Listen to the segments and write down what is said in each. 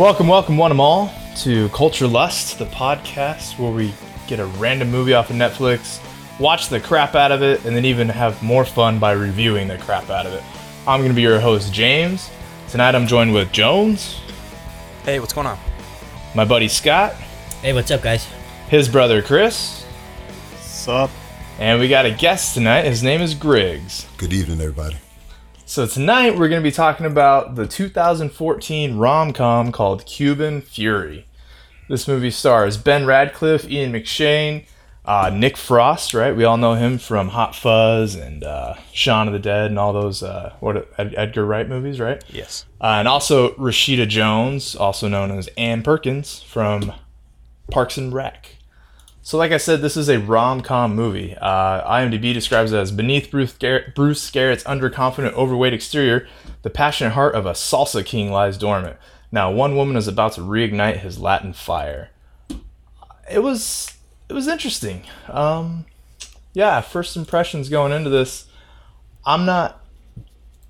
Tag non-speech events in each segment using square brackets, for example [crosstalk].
Welcome, welcome, one and all, to Culture Lust, the podcast where we get a random movie off of Netflix, watch the crap out of it, and then even have more fun by reviewing the crap out of it. I'm going to be your host, James. Tonight I'm joined with Jones, Hey, what's going on? my buddy Scott, Hey, what's up, guys? his brother Chris, Sup? and we got a guest tonight. His name is Griggs. Good evening, everybody. So tonight we're going to be talking about the 2014 rom-com called Cuban Fury. This movie stars Ben Radcliffe, Ian McShane, uh, Nick Frost, right? We all know him from Hot Fuzz and uh, Shaun of the Dead and all those uh, what Ed- Edgar Wright movies, right? Yes. Uh, and also Rashida Jones, also known as Ann Perkins from Parks and Rec. So, like I said, this is a rom-com movie. Uh, IMDb describes it as beneath Bruce, Bruce Garrett's underconfident, overweight exterior, the passionate heart of a salsa king lies dormant. Now, one woman is about to reignite his Latin fire. It was it was interesting. Um, yeah, first impressions going into this. I'm not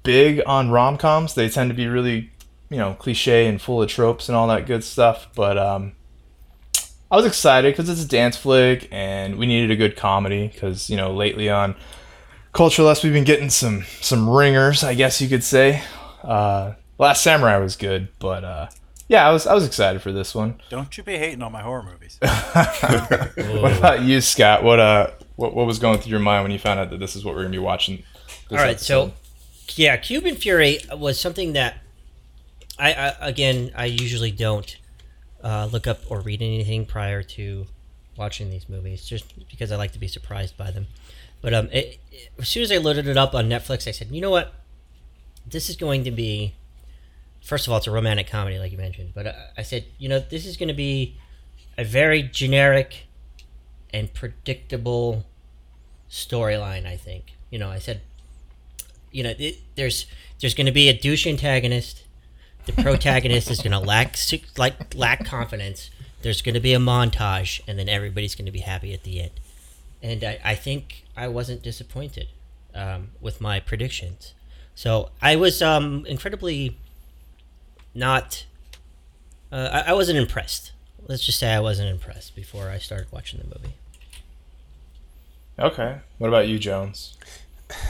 big on rom coms. They tend to be really, you know, cliche and full of tropes and all that good stuff. But um, I was excited because it's a dance flick and we needed a good comedy because you know lately on Culture Lust we've been getting some some ringers, I guess you could say. Uh, Last Samurai was good, but uh, yeah, I was I was excited for this one. Don't you be hating on my horror movies. [laughs] [laughs] What about you, Scott? What uh, what, what was going through your mind when you found out that this is what we're gonna be watching? This All right, episode? so yeah, Cuban Fury was something that I, I again I usually don't uh, look up or read anything prior to watching these movies, just because I like to be surprised by them. But um, it, it- as soon as I loaded it up on Netflix, I said, you know what, this is going to be. First of all, it's a romantic comedy, like you mentioned. But I, I said, you know, this is going to be a very generic and predictable storyline. I think. You know, I said you know, it, there's there's going to be a douche antagonist. The protagonist is going to lack like lack confidence. There's going to be a montage, and then everybody's going to be happy at the end. And I, I think I wasn't disappointed um, with my predictions. So I was um, incredibly not. Uh, I, I wasn't impressed. Let's just say I wasn't impressed before I started watching the movie. Okay. What about you, Jones? [laughs]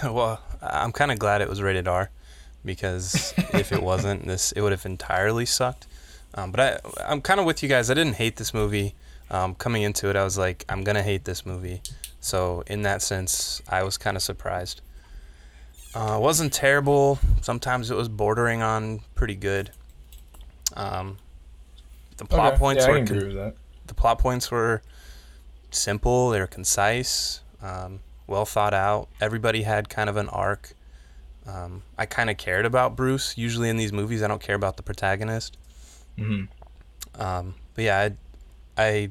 Well, I'm kind of glad it was rated R because if it wasn't, this it would have entirely sucked. Um, but I, I'm kind of with you guys. I didn't hate this movie. Um, coming into it, I was like, I'm gonna hate this movie. So in that sense, I was kind of surprised. Uh, it wasn't terrible. Sometimes it was bordering on pretty good. Um, the plot Okay. points yeah, were con- the plot points were simple they were concise um, well thought out everybody had kind of an arc um, i kind of cared about bruce usually in these movies i don't care about the protagonist Mhm. um, but yeah I, I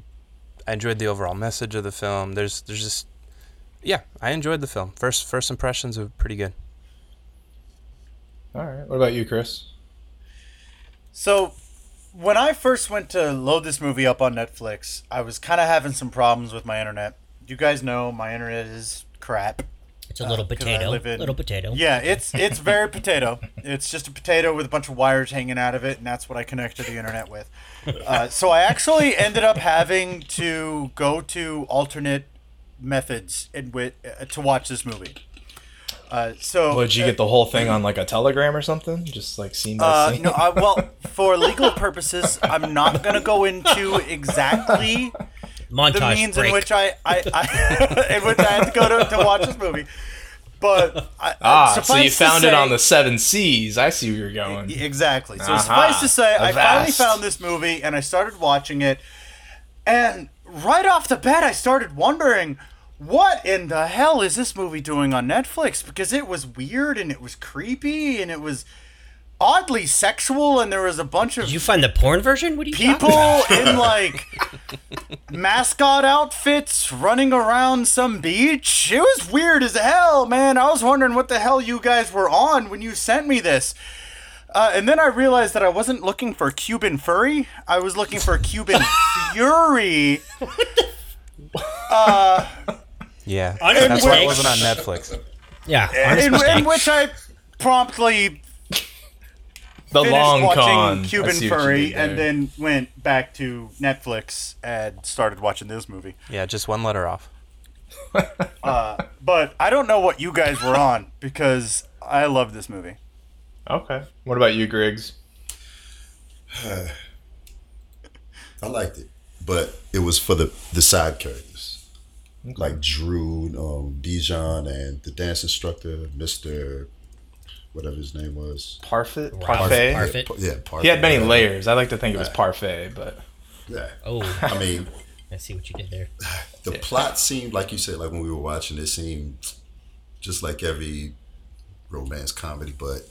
i enjoyed the overall message of the film there's there's just yeah i enjoyed the film first first impressions are pretty good All right. What about you, Chris? so, when I first went to load this movie up on Netflix, I was kind of having some problems with my internet. You guys know my internet is crap. It's a little 'cause I potato, in- little potato. Yeah, it's it's very potato. It's just a potato with a bunch of wires hanging out of it, and that's what I connect to the internet with. Uh, so I actually ended up having to go to alternate methods in wit- uh, to watch this movie. Uh, so Well, did you get the whole thing on like a telegram or something? Just like scene by Uh, scene? no, I, well, [laughs] for legal purposes, I'm not going to go into exactly the means break. in which I, I, I [laughs] in which I had to go to, to watch this movie. But I, ah, so you to found it on the seven Seas. I see where you're going. Exactly. So Aha. suffice to say, I finally found this movie and I started watching it, and right off the bat, I started wondering. What in the hell is this movie doing on Netflix? Because it was weird and it was creepy and it was oddly sexual and there was a bunch of Did you find the porn version? What are you people in [laughs] like mascot outfits running around some beach. It was weird as hell, man. I was wondering what the hell you guys were on when you sent me this. Uh, and then I realized that I wasn't looking for Cuban furry. I was looking for Cuban [laughs] fury. yeah Under that's why it wasn't on netflix Yeah, in, in which I promptly The finished long watching con. Cuban see Furry and then went back to Netflix and started watching this movie. Yeah, just one letter off. [laughs] But I don't know what you guys were on because I love this movie. Okay. What about you, Griggs? [sighs] I liked it, but it was for the the side characters, like Drew, um, Bijan, and the dance instructor, Mister, whatever his name was. Parfait? Ralph Parfait? Parfait. Yeah, Parfait. He had many whatever. layers. I like to think it was parfait, but Yeah. Oh, I mean, I see what you did there. [sighs] the plot seemed like you said, like when we were watching, it seemed just like every romance comedy, but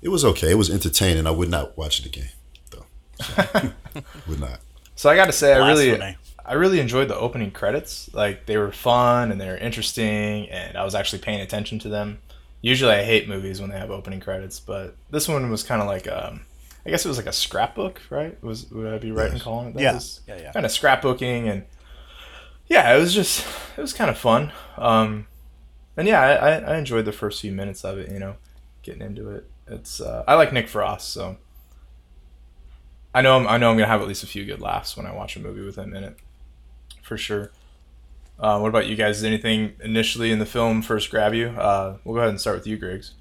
it was okay. It was entertaining. I would not watch it again, though. So, [laughs] would not. so I got to say, I really, Blasphemy. I really enjoyed the opening credits. Like they were fun and they were interesting, and I was actually paying attention to them. Usually, I hate movies when they have opening credits, but this one was kind of like, um, I guess it was like a scrapbook, right? Was would I be right in calling it that? Yeah. It Yeah, yeah. Kind of scrapbooking and yeah, it was just it was kind of fun. Um, and yeah, I, I, I enjoyed the first few minutes of it. You know, getting into it. It's uh, I like Nick Frost, so I know I'm, I know I'm gonna have at least a few good laughs when I watch a movie with him in it, for sure. Uh, what about you guys? Did anything initially in the film first grab you? Uh, we'll go ahead and start with you, Griggs.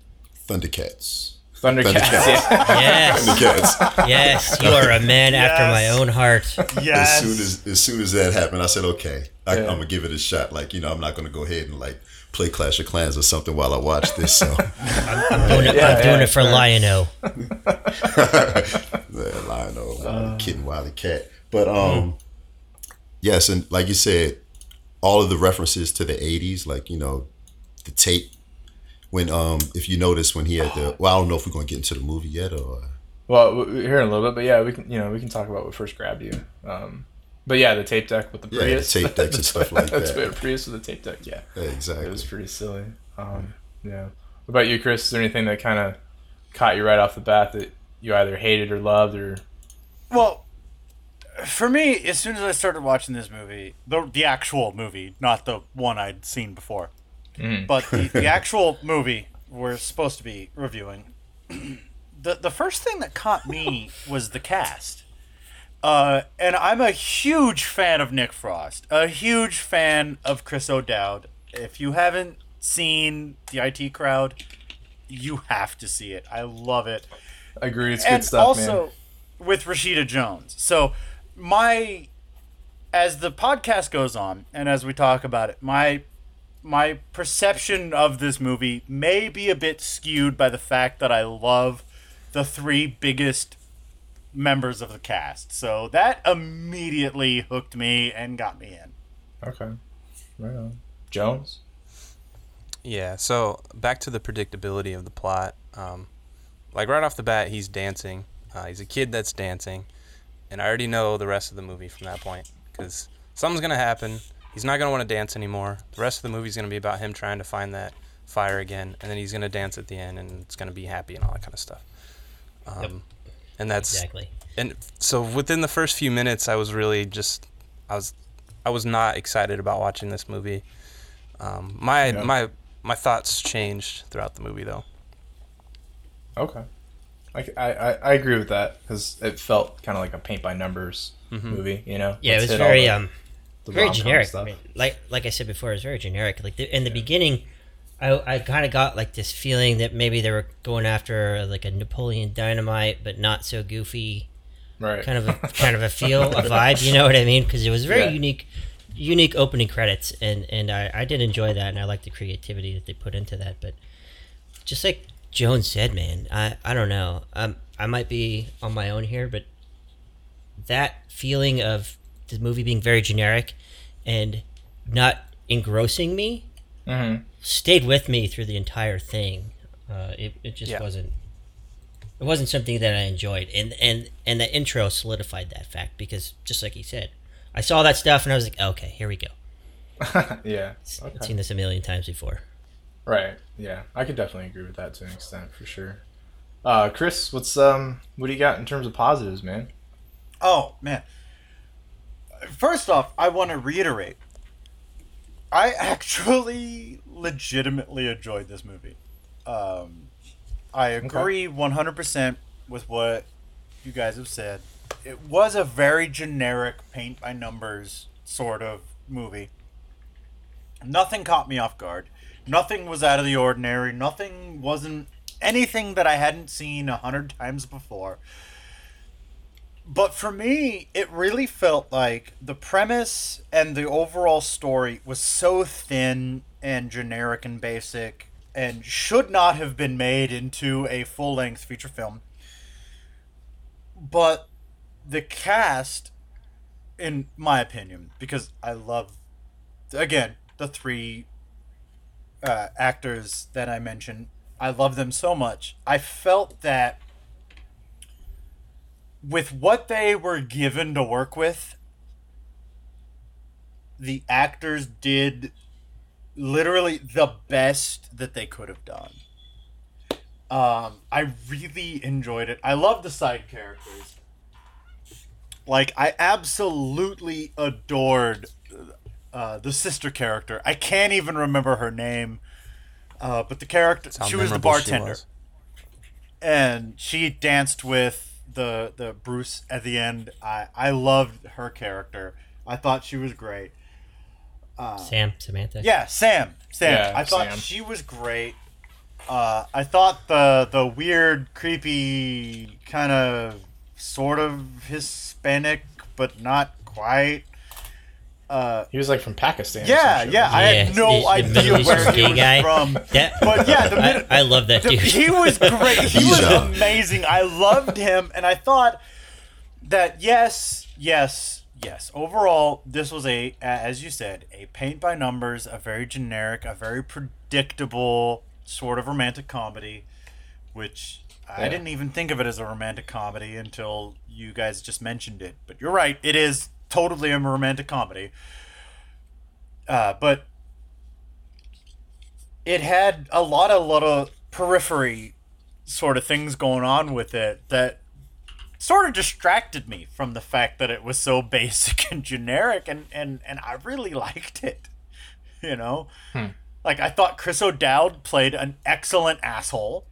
Thundercats. Thundercats. Thundercats. Yeah. Yes, Thundercats. yes, you are a man [laughs] after my own heart. Yes. As soon as as soon as that happened, I said, okay, I, Yeah. I'm gonna give it a shot. Like you know, I'm not gonna go ahead and like play Clash of Clans or something while I watch this. So [laughs] I'm doing it, Yeah, I'm doing yeah, it for fair. Lionel. [laughs] the Lionel, uh, Kitten Wiley Cat. But um, yes, and like you said, all of the references to the '80s, like you know, the tape. When um, if you notice when he had the, well, I don't know if we're gonna get into the movie yet or. Well, w- here in a little bit, but yeah, we can you know we can talk about what first grabbed you. Um, but yeah, the tape deck with the Prius. Yeah, the tape decks and stuff like [laughs] That's that. weird. Prius with the tape deck, yeah, Yeah, exactly. it was pretty silly. Um, yeah. What about you, Chris? Is there anything that kind of caught you right off the bat that you either hated or loved, or Well, for me, as soon as I started watching this movie, the the actual movie, not the one I'd seen before, but the, the [laughs] actual movie we're supposed to be reviewing, [clears throat] the the first thing that caught me was the cast. Uh, and I'm a huge fan of Nick Frost, a huge fan of Chris O'Dowd. If you haven't seen the IT crowd, you have to see it. I love it I agree? It's good and stuff, also man. with Rashida Jones. So my as the podcast goes on and as we talk about it, my my perception of this movie may be a bit skewed by the fact that I love the three biggest members of the cast. So that immediately hooked me and got me in. Okay, right on. Jones. Yeah, so back to the predictability of the plot. Um, like right off the bat, he's dancing. Uh, he's a kid that's dancing, and I already know the rest of the movie from that point because something's gonna happen. He's not gonna want to dance anymore. The rest of the movie's gonna be about him trying to find that fire again, and then he's gonna dance at the end, and it's gonna be happy and all that kind of stuff. Um, Yep. And that's Exactly. and so within the first few minutes i was really just i was i was not excited about watching this movie um, my Yeah. my my thoughts changed throughout the movie though Okay. I, I, I- agree with that because it felt kind of like a paint by numbers movie, you know? Yeah, it Let's was very the- um the very generic. I mean, like like I said before, it was very generic. Like the, in the beginning, I I kind of got like this feeling that maybe they were going after like a Napoleon Dynamite, but not so goofy right. kind of a [laughs] kind of a feel, a vibe. You know what I mean? Because it was very Yeah. unique, unique opening credits, and and I I did enjoy that, and I like the creativity that they put into that. But just like Jones said, man, I I don't know. Um, I might be on my own here, but that feeling of the movie being very generic and not engrossing me hmm stayed with me through the entire thing. Uh, it, it just Yeah. wasn't it wasn't something that I enjoyed, and and and the intro solidified that fact because just like he said, I saw that stuff and I was like, okay, here we go. [laughs] yeah. I've seen this a million times before. Right. Yeah. I could definitely agree with that to an extent for sure. Uh, Chris, what's um, what do you got in terms of positives, man? Oh man. First off, I want to reiterate. I actually legitimately enjoyed this movie. Um, I agree 100% with what you guys have said. It was a very generic paint by numbers sort of movie. Nothing caught me off guard. Nothing was out of the ordinary. Nothing wasn't anything that I hadn't seen a hundred times before. But for me, it really felt like the premise and the overall story was so thin and generic and basic and should not have been made into a full length feature film. But the cast, in my opinion, because I love, again, the three uh, actors that I mentioned, I love them so much. I felt that with what they were given to work with, the actors did literally the best that they could have done. Um, I really enjoyed it. I love the side characters. Like I absolutely adored uh, the sister character. I can't even remember her name, uh, but the character she was the memorable she bartender, was. and she danced with the the Bruce at the end. I I loved her character. I thought she was great. Sam, Samantha. Yeah, Sam. Sam. Yeah, I thought Sam. she was great. Uh, I thought the the weird, creepy, kind of, sort of Hispanic, but not quite. Uh, He was like from Pakistan. yeah, yeah. I Yeah, had no the- the idea Middle where he was guy. from. [laughs] That- But yeah, the, I, mid- I love that the- dude. he was great. [laughs] He He's was amazing. I loved him, and I thought that yes, yes, yes. Overall, this was a, as you said, a paint by numbers, a very generic, a very predictable sort of romantic comedy, which I didn't even think of it as a romantic comedy until you guys just mentioned it. But you're right, it is totally a romantic comedy. Uh, but it had a lot of little periphery sort of things going on with it that sort of distracted me from the fact that it was so [laughs] basic and generic and and and I really [laughs] liked it you know? Like I thought Chris O'Dowd played an excellent asshole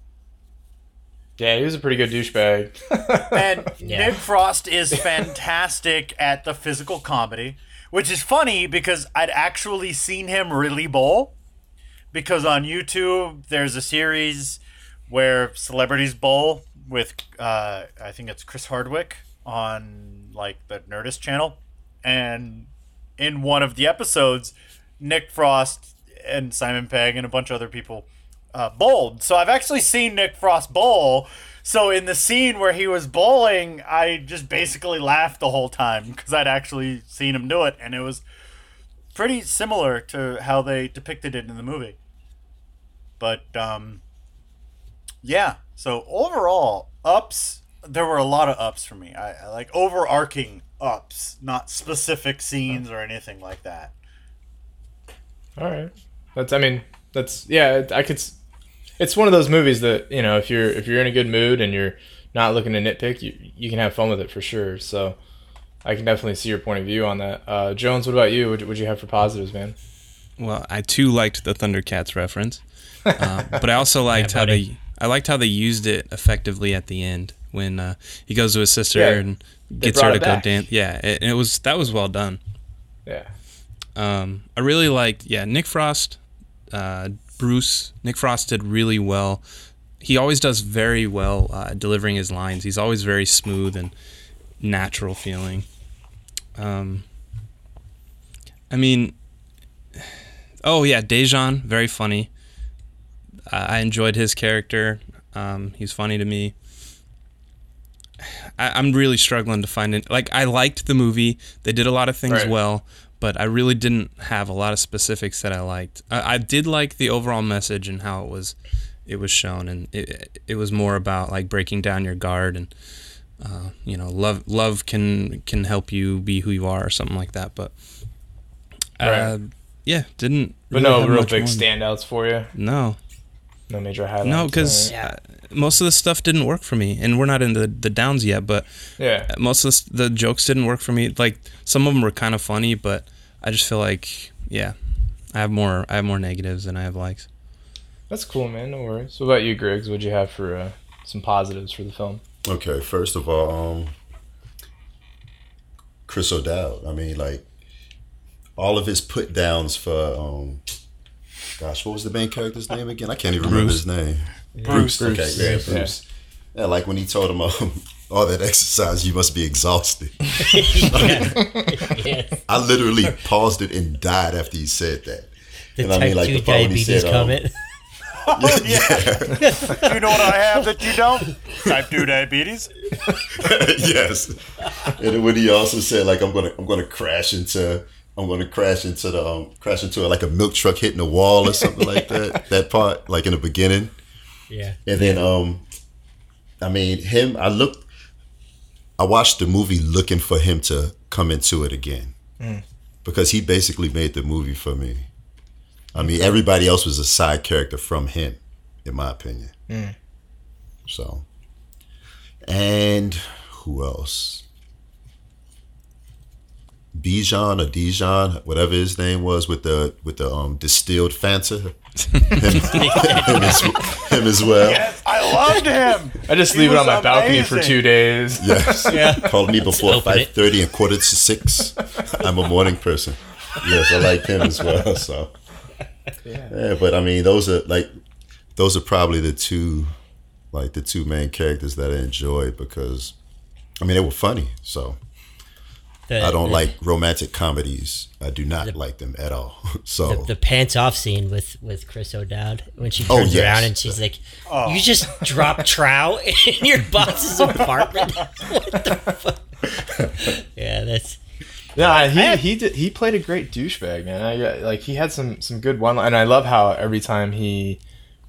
Yeah, he was a pretty good douchebag. [laughs] and Yeah. Nick Frost is fantastic at the physical comedy, which is funny because I'd actually seen him really bowl. Because on YouTube, there's a series where celebrities bowl with, uh, I think it's Chris Hardwick on like the Nerdist channel, and in one of the episodes, Nick Frost and Simon Pegg and a bunch of other people uh, bowled. So I've actually seen Nick Frost bowl. So in the scene where he was bowling, I just basically laughed the whole time because I'd actually seen him do it, and it was pretty similar to how they depicted it in the movie. But um, yeah. So overall, ups. There were a lot of ups for me. I, I like overarching ups, not specific scenes or anything like that. All right. That's. I mean, that's. Yeah. I could. S- It's one of those movies that you know, if you're if you're in a good mood and you're not looking to nitpick, you you can have fun with it for sure. So, I can definitely see your point of view on that. Uh, Jones, what about you? What would you have for positives, man? Well, I too liked the Thundercats reference, um, [laughs] but I also liked how they I liked how they used it effectively at the end when uh, he goes to his sister Yeah, and gets her to go dance. Yeah, it, it was that was well done. Yeah. Um, I really liked yeah Nick Frost, uh, Bruce. Nick Frost did really well. He always does very well uh, delivering his lines. He's always very smooth and natural feeling. Um, I mean, oh yeah, Dejan, very funny. Uh, I enjoyed his character. Um, he's funny to me. I, I'm really struggling to find it. Like I liked the movie. They did a lot of things Right. well, but I really didn't have a lot of specifics that I liked. I, I did like the overall message and how it was, it was shown, and it it was more about like breaking down your guard and, uh, you know, love love can can help you be who you are or something like that. But, uh, Right. yeah, didn't. But really no have real much big more. standouts for you. No, No major highlights. no, because Yeah. Most of the stuff didn't work for me, and we're not in the, the downs yet. But yeah. most of the, the jokes didn't work for me. Like some of them were kind of funny, but I just feel like, yeah, I have more I have more negatives than I have likes. That's cool, man. No worries. What about you, Griggs? What'd you have for uh, some positives for the film? Okay, first of all, um, Chris O'Dowd. I mean, like all of his put downs for um, gosh, what was the main character's name again? I can't even remember his name. Bruce. Okay, yeah, Bruce, yeah. Bruce. Yeah, like when he told him um, [laughs] all that exercise, you must be exhausted. [laughs] yes. I literally paused it and died after he said that. The And I type mean, like, 2 the part when he diabetes said, um, comment. [laughs] you know what I have that you don't? Type 2 diabetes. yes. And then when he also said like I'm gonna I'm gonna crash into I'm gonna crash into the um, crash into like a milk truck hitting a wall or something like that. That part like in the beginning. Yeah. And then um I mean him I looked I watched the movie looking for him to come into it again. Because he basically made the movie for me. I mean everybody else was a side character from him, in my opinion. So and who else? Bijan or Dijon, whatever his name was, with the with the um distilled Fanta. [laughs] him, him, as, him as well. Yes, I loved him. I just He leave it on was my balcony for two days. Yes. [laughs] Yeah. Called me before five thirty and quarter to six. I'm a morning person. Yes, I like him as well. [laughs] So yeah, but I mean, those are like those are probably the two like the two main characters that I enjoyed because I mean they were funny. So The, I don't the- like romantic comedies. I do not like them at all. [laughs] So the, the pants off scene with with Chris O'Dowd when she Oh, turns yes. around and she's like, "You just dropped [laughs] trow [laughs] in your boss's apartment." what the fuck? yeah, that's Yeah, he he did, he played a great douchebag, man. I got- like he had some some good one, line and I love how every time he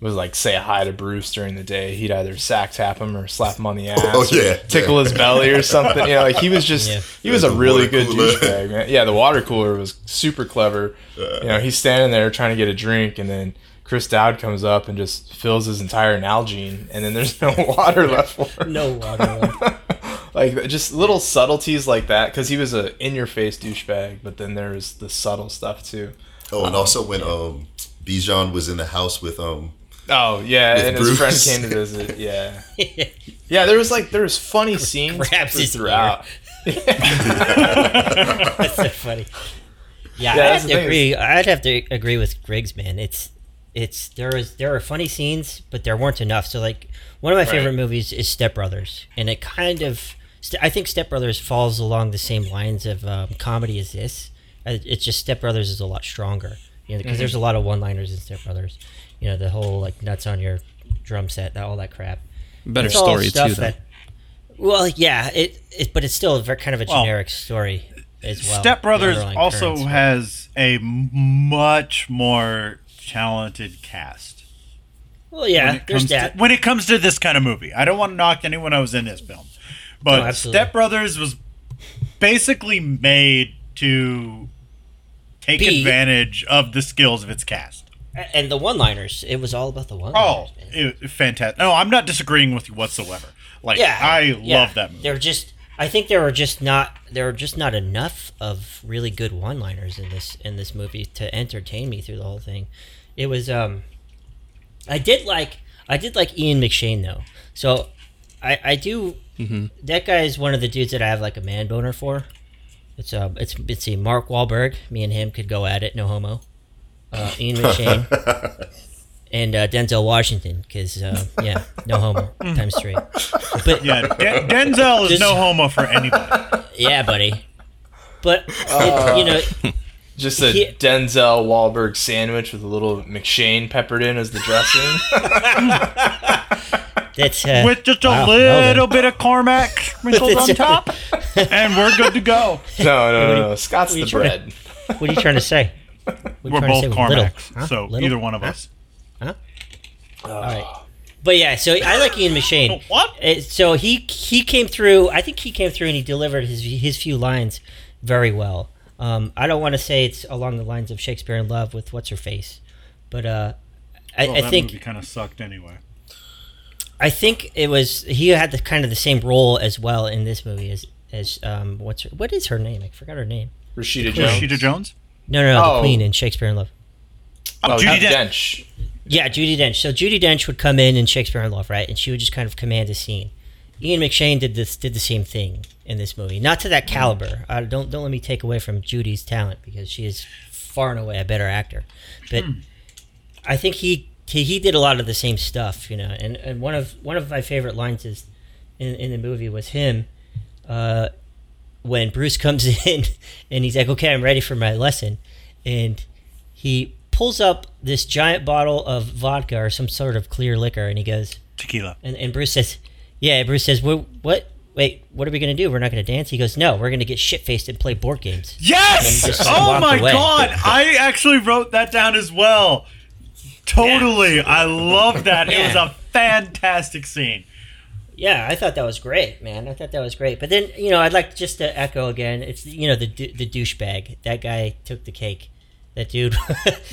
was like say hi to Bruce during the day, he'd either sack tap him or slap him on the [laughs] ass, Oh, or yeah, tickle his belly or something. You know, like he was just Yeah. he was Yeah, a really good cooler. douchebag, man. Yeah, the water cooler was super clever. you know, he's standing there trying to get a drink, and then. Chris Dowd comes up and just fills his entire Nalgene, and then there's [laughs] no water left for him no water. left. [laughs] like just little subtleties like that because he was a in your face douchebag but then there's the subtle stuff too oh, and also when um Bijan was in the house with um oh yeah With and his friend came to visit [laughs] yeah [laughs] yeah there was like there was funny scenes Grabs throughout [laughs] That's so funny. Yeah, Yeah, I that's have to thing agree. I'd have to agree with Griggs, man. It's it's there is there are funny scenes, but there weren't enough. So like one of my favorite movies is Step Brothers, and it kind of I think Step Brothers falls along the same lines of um, comedy as this. Uh, It's just Step Brothers is a lot stronger, you know, because there's a lot of one-liners in Step Brothers. You know, the whole like nuts on your drum set, that all that crap. Better It's story stuff too, though. that- well, yeah, it, it but it's still a very, kind of a Well, generic story as well. Step Brothers also currents, but- has a m- much more talented cast. Well, yeah, when it there's comes that. To, when it comes to this kind of movie, I don't want to knock anyone who was in this film, but No, absolutely. Step Brothers was basically made to take Be- advantage of the skills of its cast. And the one-liners. It was all about the one-liners. Oh, man. it, fantastic! No, I'm not disagreeing with you whatsoever. Like, yeah, I yeah. love that movie. There were just, I think there were just not, there were just not enough of really good one-liners in this in this movie to entertain me through the whole thing. It was, um, I did like, I did like Ian McShane though. So, I I do. That guy is one of the dudes that I have like a man boner for. It's uh, it's it's see Mark Wahlberg. Me and him could go at it, no homo. Uh, Ian McShane [laughs] and uh, Denzel Washington, because uh, yeah, no homo times three. But yeah, Den- Denzel is no homo for anybody. yeah, buddy. But it, you know, just a He- denzel Wahlberg sandwich with a little mcshane peppered in as the dressing [laughs] that's uh, With just a wow, well little bit of Cormac sprinkled on top, and we're good to go. no no no no scott's the you trying bread What are you trying to say? What are We're trying to say both with little? Cormacs, Huh? so Little? either one of us. huh All right. But yeah, so I like Ian McShane. [laughs] What? Uh, So he he came through. I think he came through and he delivered his his few lines very well. Um, I don't want to say it's along the lines of Shakespeare in Love with what's her face, but uh, I, Well, I that think movie kind of sucked anyway. I think it was he had the kind of the same role as well in this movie as as um what's her, what is her name? I forgot her name. rashida jones Rashida Jones. No, no, no, the Oh. Queen in Shakespeare in Love. oh, Judi Judi Dench. dench Yeah, Judi Dench. So Judi Dench would come in in Shakespeare in Love, right? And she would just kind of command a scene. Ian McShane did this did the same thing in this movie. Not to that caliber. Uh, don't don't let me take away from Judi's talent because she is far and away a better actor. But I think he, he he did a lot of the same stuff, you know. And, and one of one of my favorite lines is in in the movie was him uh, when Bruce comes [laughs] in and he's like, "Okay, I'm ready for my lesson," and he pulls up this giant bottle of vodka or some sort of clear liquor, and he goes, Tequila. and, and Bruce says, "Yeah." Bruce says, "What? What? Wait, what are we gonna do? We're not gonna dance." He goes, "No, we're gonna get shit faced and play board games." Yes! Oh my away. god! [laughs] I actually wrote that down as well. Totally. I love that. It was a fantastic scene. Yeah, I thought that was great, man. I thought that was great. But then, you know, I'd like just to echo again. It's you know the the douchebag. That guy took the cake. That dude,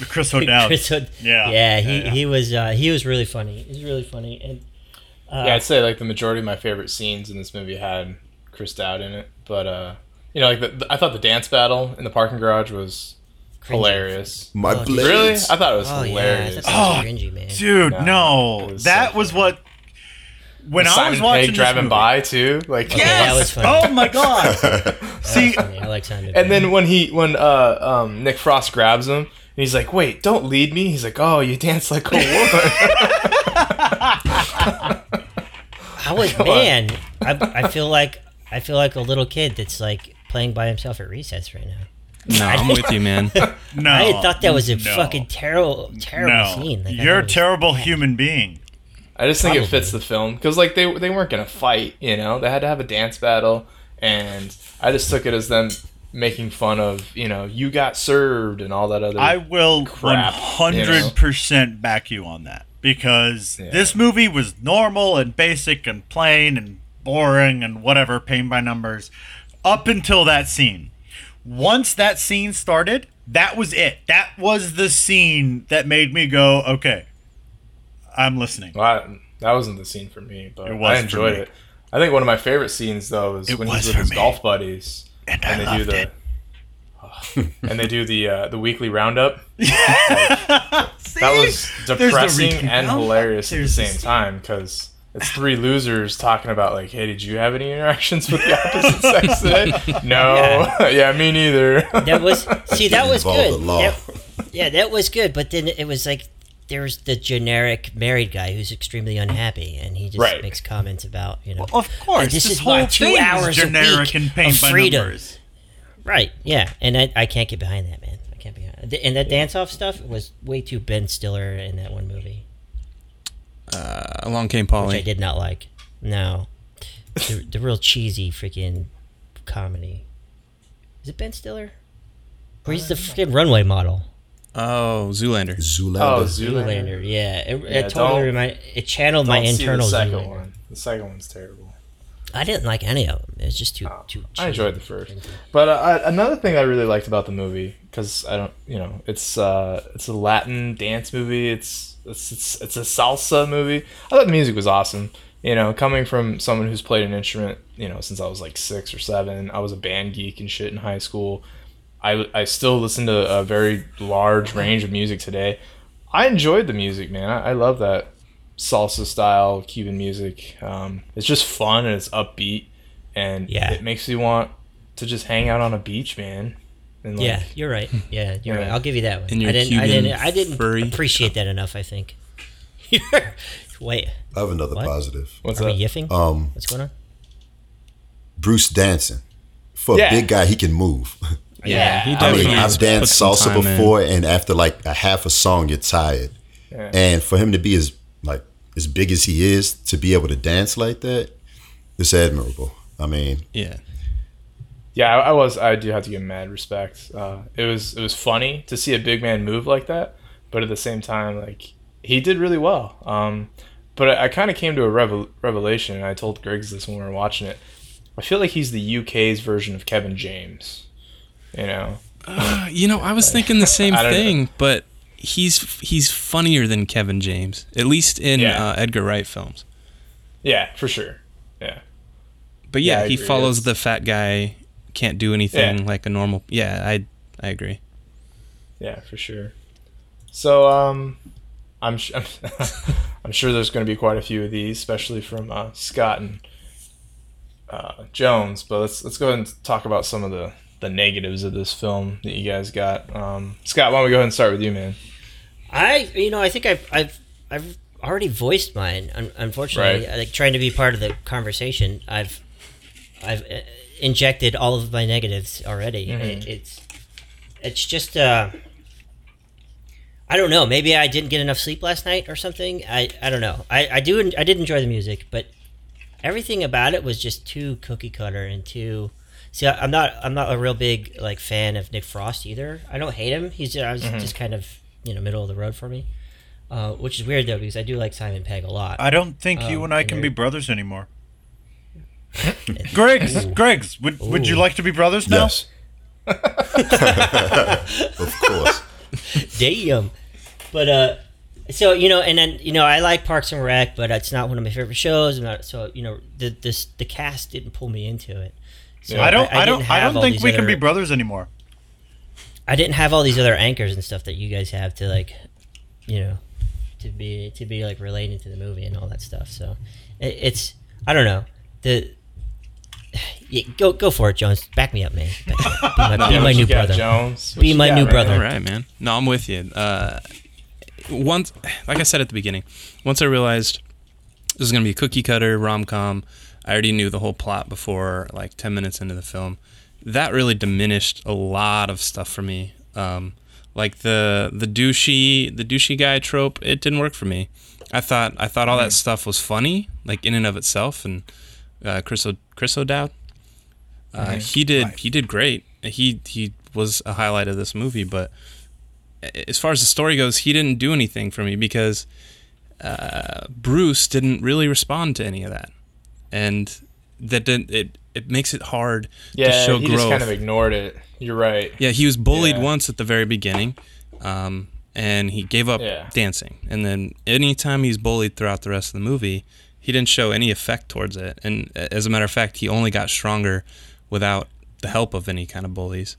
Chris [laughs] O'Dowd. Chris O'D- Yeah. yeah, he, Yeah, yeah. he was uh, he was really funny. He was really funny, and uh, yeah, I'd say like the majority of my favorite scenes in this movie had Chris Dowd in it, but uh, you know, like the, the- I thought the dance battle in the parking garage was cringy. hilarious. My Oh, blades. Really, I thought it was Oh yeah, I hilarious. thought was Oh, cringy, man. Dude, No, no. was that so was funny. what. When I was watching Pegg driving movie- by too, like Okay, that was Yes! funny. Oh my god! [laughs] [laughs] See. I like Simon. And then when he when uh um Nick Frost grabs him and he's like, "Wait, don't lead me." He's like, "Oh, you dance like a woman." [laughs] I was Come man. I, I feel like I feel like a little kid that's like playing by himself at recess right now. No, I'm with you, man. no. I thought that was a no, fucking terrible, terrible no. scene. Like, You're a it was- terrible human being. I just think it fits the film because like they they weren't gonna fight, you know. They had to have a dance battle, and I just took it as them making fun of you know you got served and all that other. I will 100% back you on that because Yeah. this movie was normal and basic and plain and boring and whatever, pain by numbers, up until that scene. Once that scene started, that was it. That was the scene that made me go, okay, I'm listening. Well, I- that wasn't the scene for me, but It was I enjoyed it. I think one of my favorite scenes though is It when was he's with his me. golf buddies And I and they loved do the it. [laughs] and they do the uh, the weekly roundup. [laughs] That was depressing weekly and roundup. hilarious at the same this- time because it's three losers talking about like, hey, did you have any interactions with the opposite sex today? [laughs] No, yeah. me neither. That was see, that was good. That- yeah, that was good. But then it was like there's the generic married guy who's extremely unhappy, and he just Right. makes comments about you know. Of course, this this, is whole why two hours is a generic week and paint of by freedom. numbers. Right. Yeah, and I, I can't get behind that, man. I can't be behind. And that dance off stuff was way too Ben Stiller in that one movie, Uh, along came Paul which I did not like. No, the, the real cheesy freaking comedy. Is it Ben Stiller? Or he's the freaking runway model. Oh, Zoolander. Zoolander. Oh, Zoolander. Zoolander, yeah. It, Yeah, it totally don't- remind. It channeled my Don't see internal the second Zoolander. one. The second one's terrible. I didn't like any of them. It was just too too. I enjoyed the first, but uh, I, another thing I really liked about the movie because I don't, you know, it's uh, it's a Latin dance movie. It's it's it's, it's a salsa movie. I thought the music was awesome. You know, coming from someone who's played an instrument, you know, since I was like six or seven. I was a band geek and shit in high school. I, I still listen to a very large range of music today. I enjoyed the music, man. I, I love that salsa style Cuban music. Um, it's just fun and it's upbeat, and Yeah. it makes you want to just hang out on a beach, man. And like, Yeah, you're right. Yeah, you're Yeah. right. I'll give you that one. And your I didn't. I didn't. I didn't furry appreciate that enough. I think. [laughs] Wait, I have another What? positive. what's are that? we yiffing? Um, What's going on? Bruce dancing. For Yeah. a big guy, he can move. [laughs] Yeah, he I mean, I've danced salsa time in. before, and after like a half a song, you're tired. Yeah. And for him to be as like as big as he is, to be able to dance like that, it's admirable. I mean, Yeah. Yeah, I, I was. I do have to give him mad respect. Uh, it was it was funny to see a big man move like that, but at the same time, like he did really well. Um, but I, I kind of came to a revel- revelation, and I told Griggs this when we were watching it. I feel like he's the UK's version of Kevin James. You know, Uh, you know, I was thinking the same [laughs] don't know. thing, but he's he's funnier than Kevin James, at least in Yeah. uh, Edgar Wright films. yeah, for sure. Yeah, But yeah, Yeah, he agree. follows It's- the fat guy, can't do anything Yeah. like a normal. Yeah, I I agree. yeah, for sure. So, um, I'm sh- I'm, [laughs] I'm sure there's going to be quite a few of these, especially from uh, Scott and uh, Jones, but let's let's go ahead and talk about some of the the negatives of this film that you guys got. Um, Scott, why don't we go ahead and start with you, man? I, you know, I think I've, I've, I've already voiced mine. Un- unfortunately, Right. like trying to be part of the conversation, I've, I've uh, injected all of my negatives already. It, it's, it's just, uh, I don't know. Maybe I didn't get enough sleep last night or something. I, I don't know. I, I do, I did enjoy the music, but everything about it was just too cookie cutter and too. See, I- I'm not, I'm not a real big like fan of Nick Frost either. I don't hate him. He's, I was just kind of, you know, middle of the road for me. Uh, which is weird though because I do like Simon Pegg a lot. I don't think you Um, and I and can you're- be brothers anymore. [laughs] Griggs, Griggs, would, would you like to be brothers now? Yes. [laughs] of course. Damn. But uh, so you know, and then you know, I like Parks and Rec, but it's not one of my favorite shows. I'm not so you know, the this the cast didn't pull me into it. So I don't. I, didn't don't. I don't think these we can be brothers anymore. I didn't have all these other anchors and stuff that you guys have to like, you know, to be to be like related to the movie and all that stuff. So it, it's I don't know the. Yeah, go go for it, Jones. Back me up, man. Me up. Be my, [laughs] be my new got, brother. Jones. What Be my got, new man? brother. All right, man. No, I'm with you. Uh, once, like I said at the beginning, once I realized this is gonna be a cookie cutter rom com, I already knew the whole plot before like ten minutes into the film. That really diminished a lot of stuff for me. Um, like the the douchey the douchey guy trope, it didn't work for me. I thought I thought all that stuff was funny, like in and of itself, and uh, Chris o- Chris O'Dowd. Uh, He did he did great. He he was a highlight of this movie, but as far as the story goes, he didn't do anything for me because uh, Bruce didn't really respond to any of that, and that didn't it. It makes it hard Yeah, to show he growth. just kind of ignored it. You're right. Yeah, he was bullied Yeah. once at the very beginning, um, and he gave up Yeah. dancing. And then anytime he's bullied throughout the rest of the movie, he didn't show any effect towards it. And as a matter of fact, he only got stronger without the help of any kind of bullies.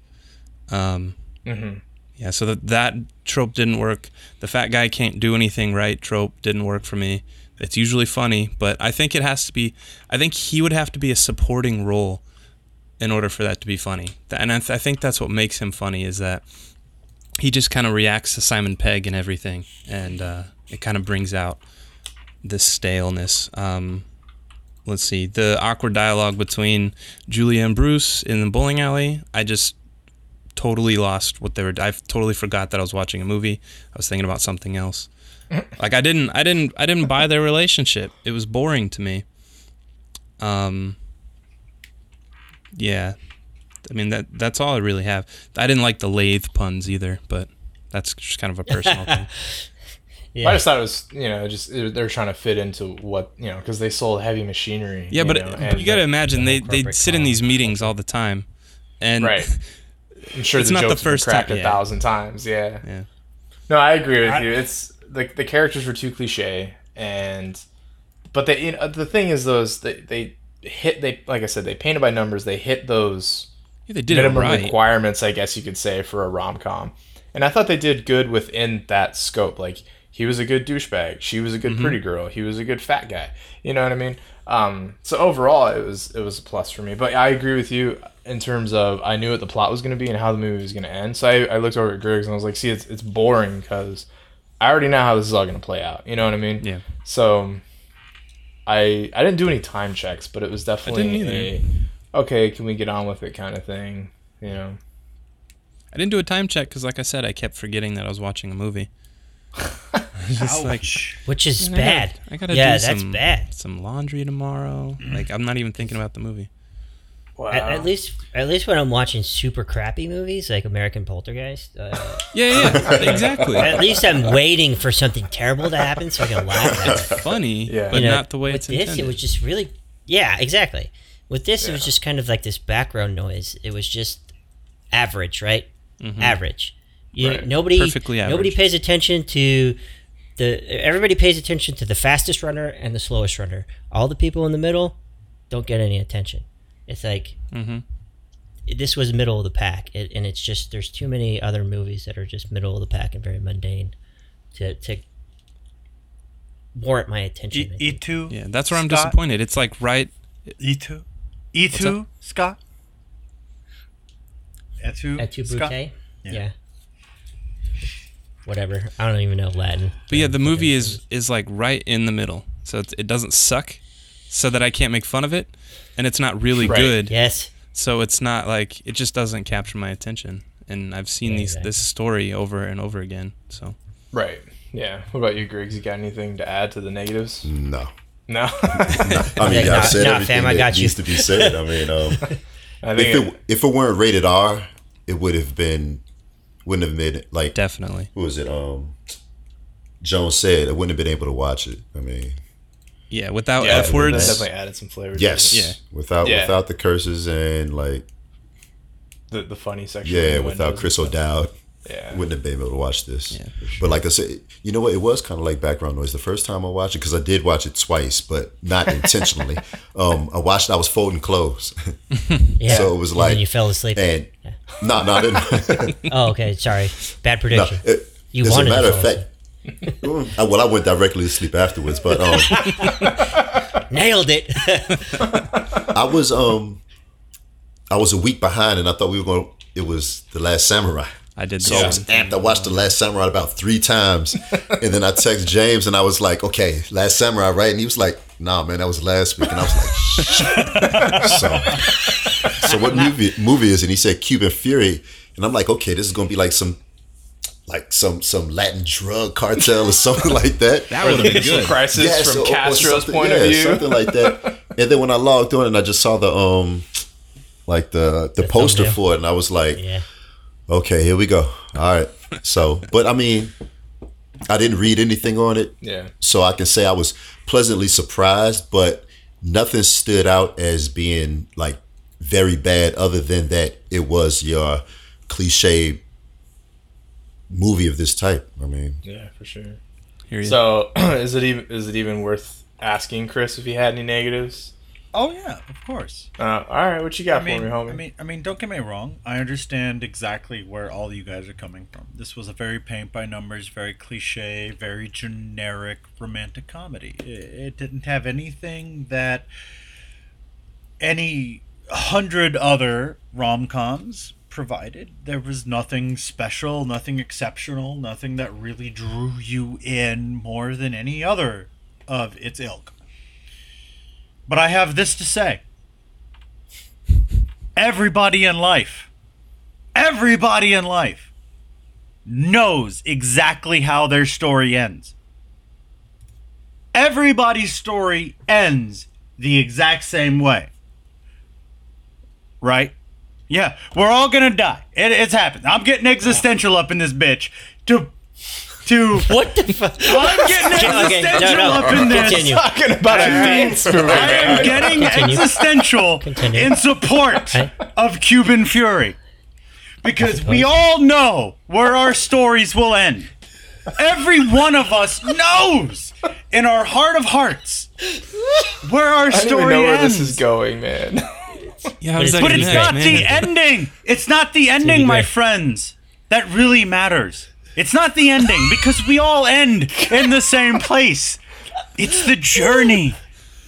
Um, Mhm. Yeah, so that that trope didn't work. The fat guy can't do anything right trope didn't work for me. It's usually funny, but I think it has to be. I think he would have to be a supporting role in order for that to be funny. And I, th- I think that's what makes him funny is that he just kind of reacts to Simon Pegg and everything, and uh, it kind of brings out this staleness. Um, let's see, the awkward dialogue between Julia and Bruce in the bowling alley. I just totally lost what they were. I totally forgot that I was watching a movie. I was thinking about something else. Like I didn't, I didn't, I didn't buy their relationship. It was boring to me. Um. Yeah, I mean that. That's all I really have. I didn't like the lathe puns either, but that's just kind of a personal thing. [laughs] Yeah. I just thought it was, you know, just they're trying to fit into what, you know, because they sold heavy machinery. Yeah, you but know, it- you got to imagine the they whole they sit in these meetings all the time, and Right. [laughs] I'm sure It's the not the jokes have been first time- cracked a thousand times. Yeah. Yeah. No, I agree with I- you. It's the the characters were too cliche, and but they you know, the thing is those they they hit they like I said they painted by numbers. They hit those Yeah, they did minimum right. requirements, I guess you could say, for a rom com. And I thought they did good within that scope. Like he was a good douchebag, she was a good pretty girl, he was a good fat guy. You know what I mean? Um, so overall, it was it was a plus for me. But I agree with you in terms of I knew what the plot was going to be and how the movie was going to end. So I, I looked over at Griggs and I was like, see, it's it's boring because I already know how this is all going to play out. You know what I mean? Yeah. So I I didn't do any time checks, but it was definitely didn't a okay, can we get on with it kind of thing. You know. I didn't do a time check because, like I said, I kept forgetting that I was watching a movie. [laughs] Just like which is I gotta- bad. I gotta yeah, do that's some, bad. Some laundry tomorrow. Like I'm not even thinking about the movie. Wow. At, at least, at least when I'm watching super crappy movies like American Poltergeist, uh, [laughs] Yeah, yeah, exactly. at least I'm waiting for something terrible to happen so I can laugh at it. Funny, Yeah. but You know, not the way with it's this, intended. it was just really, yeah, exactly. With this, it was just kind of like this background noise. It was just average, right? Average. You, Right. Nobody, Perfectly nobody pays attention to the. Everybody pays attention to the fastest runner and the slowest runner. All the people in the middle don't get any attention. It's like Mhm. this was middle of the pack, it, and it's just there's too many other movies that are just middle of the pack and very mundane to to warrant my attention. E two. yeah, that's where I'm disappointed. It's like right. E two. E2, Scott? Etu, Etu Scott? Brute? Yeah. Yeah. Whatever. I don't even know Latin. But yeah, the movie is is like right in the middle, so it's, it doesn't suck, so that I can't make fun of it, and it's not really Right. good, Yes. so it's not like it just doesn't capture my attention. And I've seen Yeah, these exactly. this story over and over again. So Right. Yeah. What about you, Griggs? You got anything to add to the negatives? No. No. [laughs] I mean, Nah, I've said nah, everything fam, I that got you. needs to be said. I mean, um, [laughs] I if think it if it weren't rated R, it would have been wouldn't have made it like definitely, who was it? Um, Jones said I wouldn't have been able to watch it. I mean, yeah. Without yeah, f words. definitely added some flavor. to yes, it. Yeah. without Yeah. without the curses and like The, the funny section. yeah, without Chris. O'Dowd, Yeah. wouldn't have been able to watch this. Yeah, But like I said, you know what? It was kind of like background noise the first time I watched it because I did watch it twice, but not [laughs] intentionally. um, I watched. I was folding clothes, [laughs] Yeah. so it was like then you fell asleep. and no, no, I didn't. oh, okay. Sorry. Bad no, prediction. it, You as a wanted to matter of fact. I- [laughs] well, I went directly to sleep afterwards, but um, [laughs] Nailed it. I was um, I was a week behind, and I thought we were going. It was the Last Samurai. I did. So I was same. amped. I watched The Last Samurai about three times. [laughs] and then I texted James and I was like, okay, Last Samurai, right? And he was like, nah, man, that was last week. And I was like, shit. so, so what movie, movie is it? And he said Cuban Fury. And I'm like, okay, this is going to be like some, like some some Latin drug cartel or something like that. [laughs] That would have been good. Crisis Yeah, from so- Castro's something- point yeah, of view. something like that. [laughs] And then when I logged on and I just saw the um, like the the, poster thumbnail. for it, and I was like, yeah. okay, here we go. All right. So, but I mean, I didn't read anything on it, Yeah. so I can say I was pleasantly surprised, but nothing stood out as being like very bad other than that it was your cliche movie of this type. I mean, Yeah, for sure. Hear. So, [clears throat] is it even is it even worth asking Chris if he had any negatives? Oh yeah, of course. Uh, all right, what you got I mean, for me, homie? I mean, I mean, don't get me wrong. I understand exactly where all you guys are coming from. This was a very paint by numbers, very cliche, very generic romantic comedy. It, it didn't have anything that any hundred other rom coms provided. There was nothing special, nothing exceptional, nothing that really drew you in more than any other of its ilk. But I have this to say everybody in life, everybody in life knows exactly how their story ends. Everybody's story ends the exact same way. Right? Yeah, we're all gonna die. It, it's happened. I'm getting existential up in this bitch. To, to, What the fuck? I'm getting existential okay, no, existential no. up in this. Continue. Talking about a dance movie. I am getting Continue. existential Continue. in support Okay. of Cuban Fury. Because we all know where our stories will end. Every one of us knows in our heart of hearts where our story I don't even story know where this is going, man. [laughs] yeah, how does that But but it's not man? the ending. It's not the ending, my friends. That really matters. It's not the ending because we all end in the same place. It's the journey.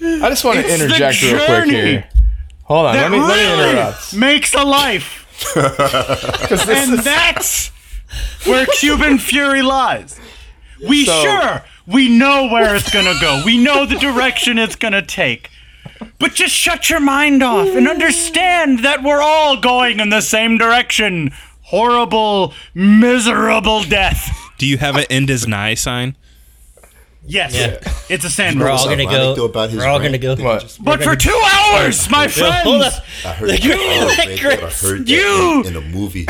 I just want to It's interject real quick here. Hold on, that let me let me interrupt. makes a life. [laughs] and is- that's where Cuban Fury lies. We So- sure we know where it's gonna go. We know the direction it's gonna take. But just shut your mind off and understand that we're all going in the same direction. Horrible, miserable death. Do you have an end is nigh sign? Yes, Yeah. it's a We're all gonna ironic, go. though, about his We're all gonna go. What? But for two [laughs] hours, my friends, up. I heard, You- man, I heard that You- in, in a movie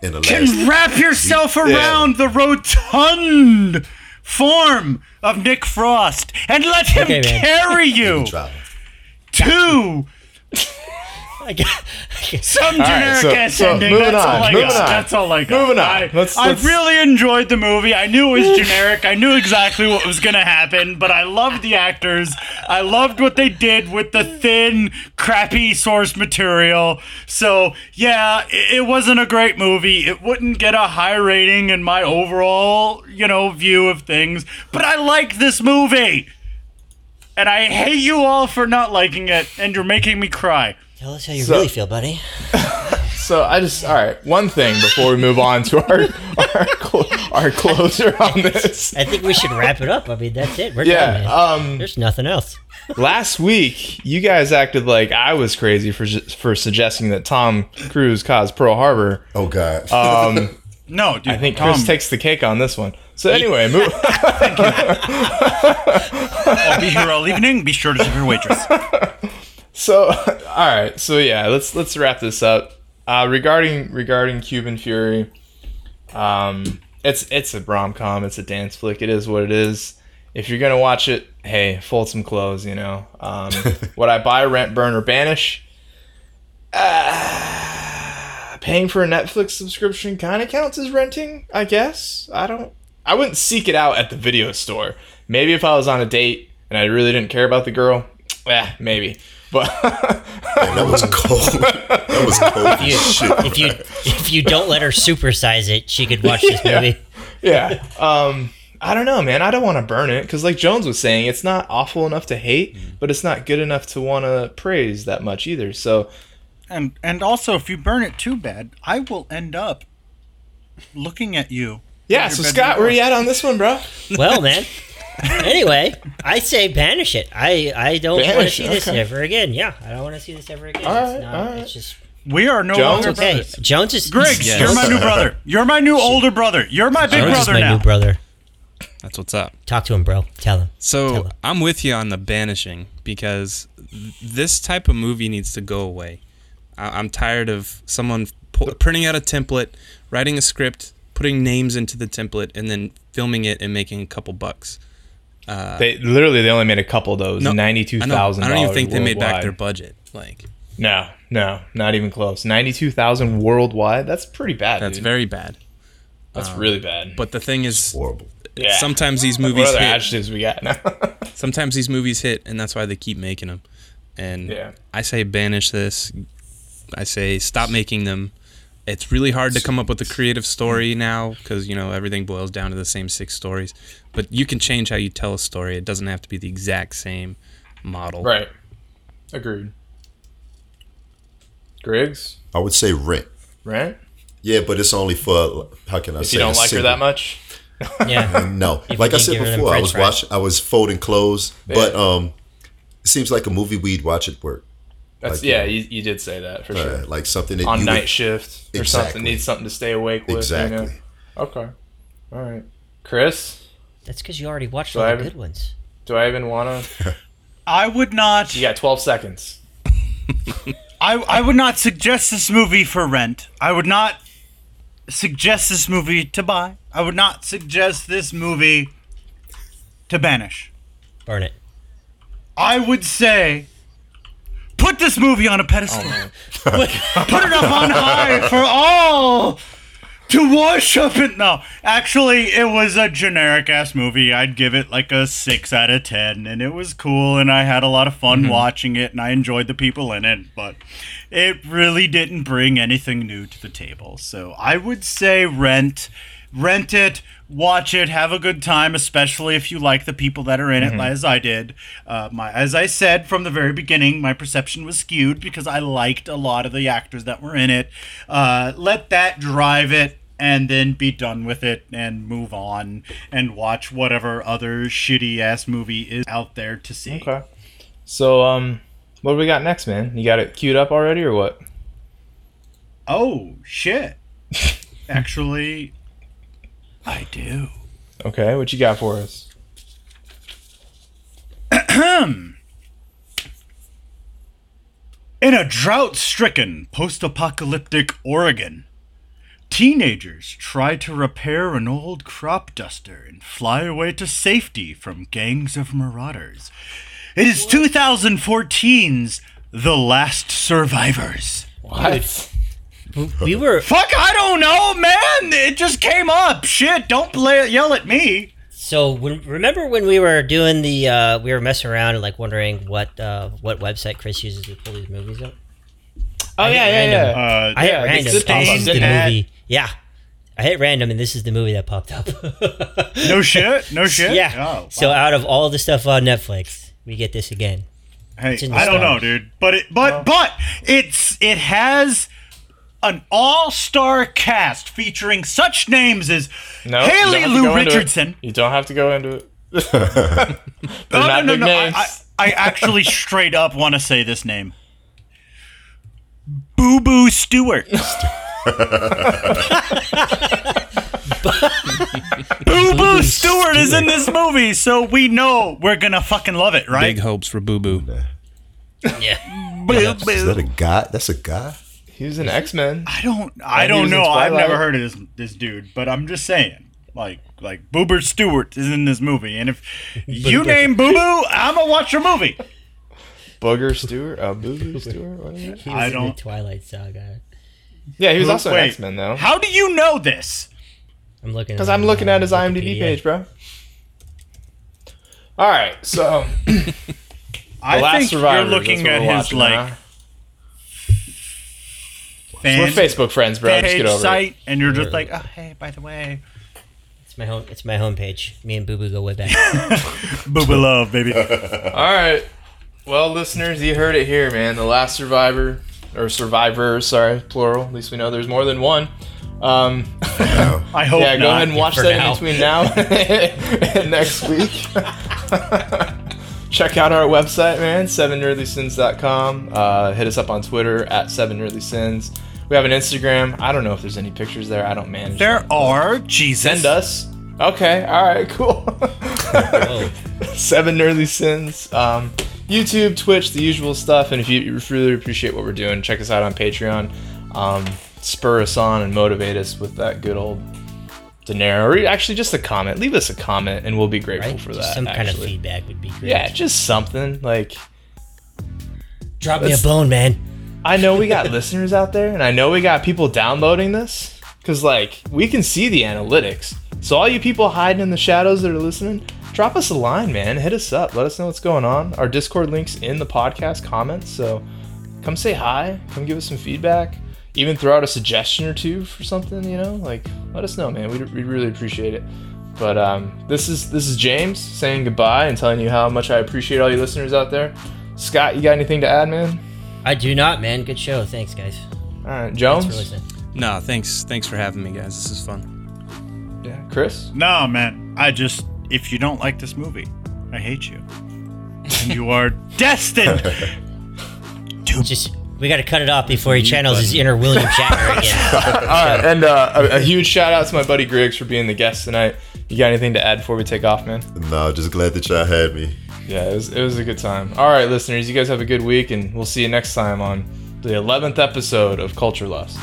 in the last. can wrap yourself around the rotund form of Nick Frost and let him Okay, man. carry [laughs] you trial. To [laughs] I got- some right, generic so- so ending. That's all on, I moving got. on. That's all I got. Moving on. I, Let's- I let's- really enjoyed the movie. I knew it was generic. I knew exactly what was gonna happen, but I loved the actors. I loved what they did with the thin, crappy source material. So yeah, it, it wasn't a great movie. It wouldn't get a high rating in my overall, you know, view of things. But I like this movie. And I hate you all for not liking it, and you're making me cry. Tell us how you So- really feel, buddy. [laughs] So I just all right. One thing before we move on to our our, clo- our closer on this. I think we should wrap it up. I mean, that's it. We're Yeah. done, man. Um. There's nothing else. Last week, you guys acted like I was crazy for for suggesting that Tom Cruise caused Pearl Harbor. Oh God. Um. [laughs] No, dude. I think Tom, Chris takes the cake on this one. So anyway, move. [laughs] I'll be here all evening. Be sure to tip your waitress. [laughs] So, [laughs] all right. So yeah, let's let's wrap this up. Uh, regarding regarding Cuban Fury, um, it's it's a rom com. It's a dance flick. It is what it is. If you're gonna watch it, hey, fold some clothes. You know. Um, would I buy, rent, burn, or banish? Uh, paying for a Netflix subscription kind of counts as renting, I guess. I don't. I wouldn't seek it out at the video store. Maybe if I was on a date and I really didn't care about the girl, eh, maybe. But [laughs] Man, that was cold. that was cold as You, shit. if you if you don't let her supersize it, she could watch this [laughs] Yeah. movie. yeah, um, I don't know, man. I don't want to burn it because, like Jones was saying, it's not awful enough to hate, but it's not good enough to want to praise that much either. So And and also, if you burn it too bad, I will end up looking at you. Yeah. So bedroom Scott, where door. you at on this one, bro? Well, man. Anyway, I say banish it. I I don't want to Banish, see this ever again. Yeah, I don't want to see this ever again. All it's not. all right. It's just We are no Jones? longer okay. brothers. Jones is Griggs, Yes. you're my new brother. You're my new older brother. You're my big Jones is brother my now. new brother. That's what's up. Talk to him, bro. Tell him. Tell So him. I'm with you on the banishing because this type of movie needs to go away. I- I'm tired of someone printing out a template, writing a script, putting names into the template, and then filming it and making a couple bucks. Uh, They literally they only made a couple of those. No, Ninety two I know. thousand. I don't even think they made back their budget. Like No, no, not even close. Ninety two thousand worldwide. That's pretty bad. that's dude. very bad. That's really bad. But the thing is, Horrible. yeah. sometimes these what movies other hit. adjectives we got now? [laughs] Sometimes these movies hit, and that's why they keep making them. And Yeah. I say banish this. I say stop making them. It's really hard to come up with a creative story now because you know everything boils down to the same six stories. But you can change how you tell a story. It doesn't have to be the exact same model. right. Agreed. Griggs, I would say rent. rent. Yeah, but it's only for how can I If say? you don't a like her that much, Yeah. [laughs] No, If like I said give her them before, I was watching, I was folding clothes, but um, it seems like a movie we'd watch at work, that's Like, yeah. uh, You, you did say that for uh, sure. like something that On you night would, shift or Exactly. something, needs something to stay awake with. exactly. You know? Okay. All right. Chris, That's because you already watched So all I the haven't- good ones. do I even want to? [laughs] I would not. You got twelve seconds. [laughs] I I would not suggest this movie for rent. I would not suggest this movie to buy. I would not suggest this movie to banish. Burn it. I would say put this movie on a pedestal. Oh, put, [laughs] put it up on high for all to worship it. No, actually, it was a generic ass movie. I'd give it like a six out of ten, and it was cool, and I had a lot of fun mm-hmm. watching it, and I enjoyed the people in it, but it really didn't bring anything new to the table. So I would say rent. Rent it, watch it, have a good time, especially if you like the people that are in it, as I did. Uh, my, as I said from the very beginning, my perception was skewed because I liked a lot of the actors that were in it. Uh, let that drive it, and then be done with it and move on and watch whatever other shitty ass movie is out there to see. Okay. So um, what do we got next, man? You got it queued up already or what? Oh shit! [laughs] Actually, I do. Okay. What you got for us? [clears throat] In a drought stricken post apocalyptic Oregon, teenagers try to repair an old crop duster and fly away to safety from gangs of marauders. It is 2014's The Last Survivors. What? We were Fuck, I don't know, man! It just came up. Shit, don't play, yell at me. so when, remember when we were doing the uh, we were messing around and like wondering what uh, what website Chris uses to pull these movies up. Oh yeah, yeah, yeah. Uh, I hit Yeah, random. the and Zippo this is the Zippo. movie. Yeah, I hit random and this is the movie that popped up. no [laughs] shit, no shit. yeah. Oh, So out of all the stuff on Netflix, we get this again. Hey, It's in I don't know, dude. But it, but but it's it has an all-star cast featuring such names as No, Haley don't have to Lu go into it. Richardson. You don't have to go into it. [laughs] They're Oh, not no, big no, no. I. I, I actually [laughs] straight up want to say this name. Boo Boo Stewart. [laughs] Boo Boo Stewart is in this movie, so we know we're gonna fucking love it, right? Big hopes for Boo Boo. Yeah. Boo Is that a guy? That's a guy. He was an X Men. I don't. I And he don't know. I've never heard of this this dude, but I'm just saying. Like like Boober Stewart is in this movie, and if [laughs] you name Boo Boo, I'm gonna watch your movie. Booger Stewart, uh, Boo Boo Stewart. whatever. He I was in don't- the Twilight Saga. Yeah, he was also Wait, an X Men though. How do you know this? I'm looking Because I'm looking at his IMDb Wikipedia. page, bro. All right, so the I Last think you're looking at his watching, like huh? Fan we're Facebook friends, bro. Just get over it. and you're just like, oh hey, by the way, It's my home. It's my homepage. Me and Boo Boo go way back. [laughs] Boo Boo love, baby. [laughs] All right, well, listeners, you heard it here, man. The Last Survivor or Survivors, sorry, plural. At least we know there's more than one. Um, [laughs] I hope yeah, go not. ahead and watch for that now. in between now and next week. Check out our website, man, 7nerdlysins.com. Uh, hit us up on Twitter at 7nerdlysins. We have an Instagram. I don't know if there's any pictures there. I don't manage. There that. are Jesus. Send us. Okay, all right, cool. [laughs] Seven Nerdly Sins. Um, YouTube, Twitch, the usual stuff. And if you really appreciate what we're doing, check us out on Patreon. Um, spur us on and motivate us with that good old dinero. Or actually, just a comment. Leave us a comment, and we'll be grateful Right? for Just that. some kind of feedback would be great. Yeah, just something like. Drop me a bone, man. I know we got listeners out there, and I know we got people downloading this because, like, we can see the analytics. So, all you people hiding in the shadows that are listening, drop us a line, man. Hit us up. Let us know what's going on. Our Discord links in the podcast comments. So, come say hi. Come give us some feedback. Even throw out a suggestion or two for something. You know, like, let us know, man. We'd, we'd really appreciate it. But um, this is this is James saying goodbye and telling you how much I appreciate all you listeners out there. Scott, you got anything to add, man? I do not, man. Good show. Thanks, guys. All right, Thanks Jones. for listening. No, thanks. Thanks for having me, guys. This is fun. Yeah, Chris. No, man. I just, if you don't like this movie, I hate you. And you are [laughs] destined. Just we got to cut it off before he channels his inner William Shatner [laughs] again. [laughs] All right, and uh, a, a huge shout out to my buddy Griggs for being the guest tonight. You got anything to add before we take off, man? No, just glad that y'all had me. Yeah, it was, it was a good time. All right, listeners, you guys have a good week, and we'll see you next time on the 11th episode of Culture Lust.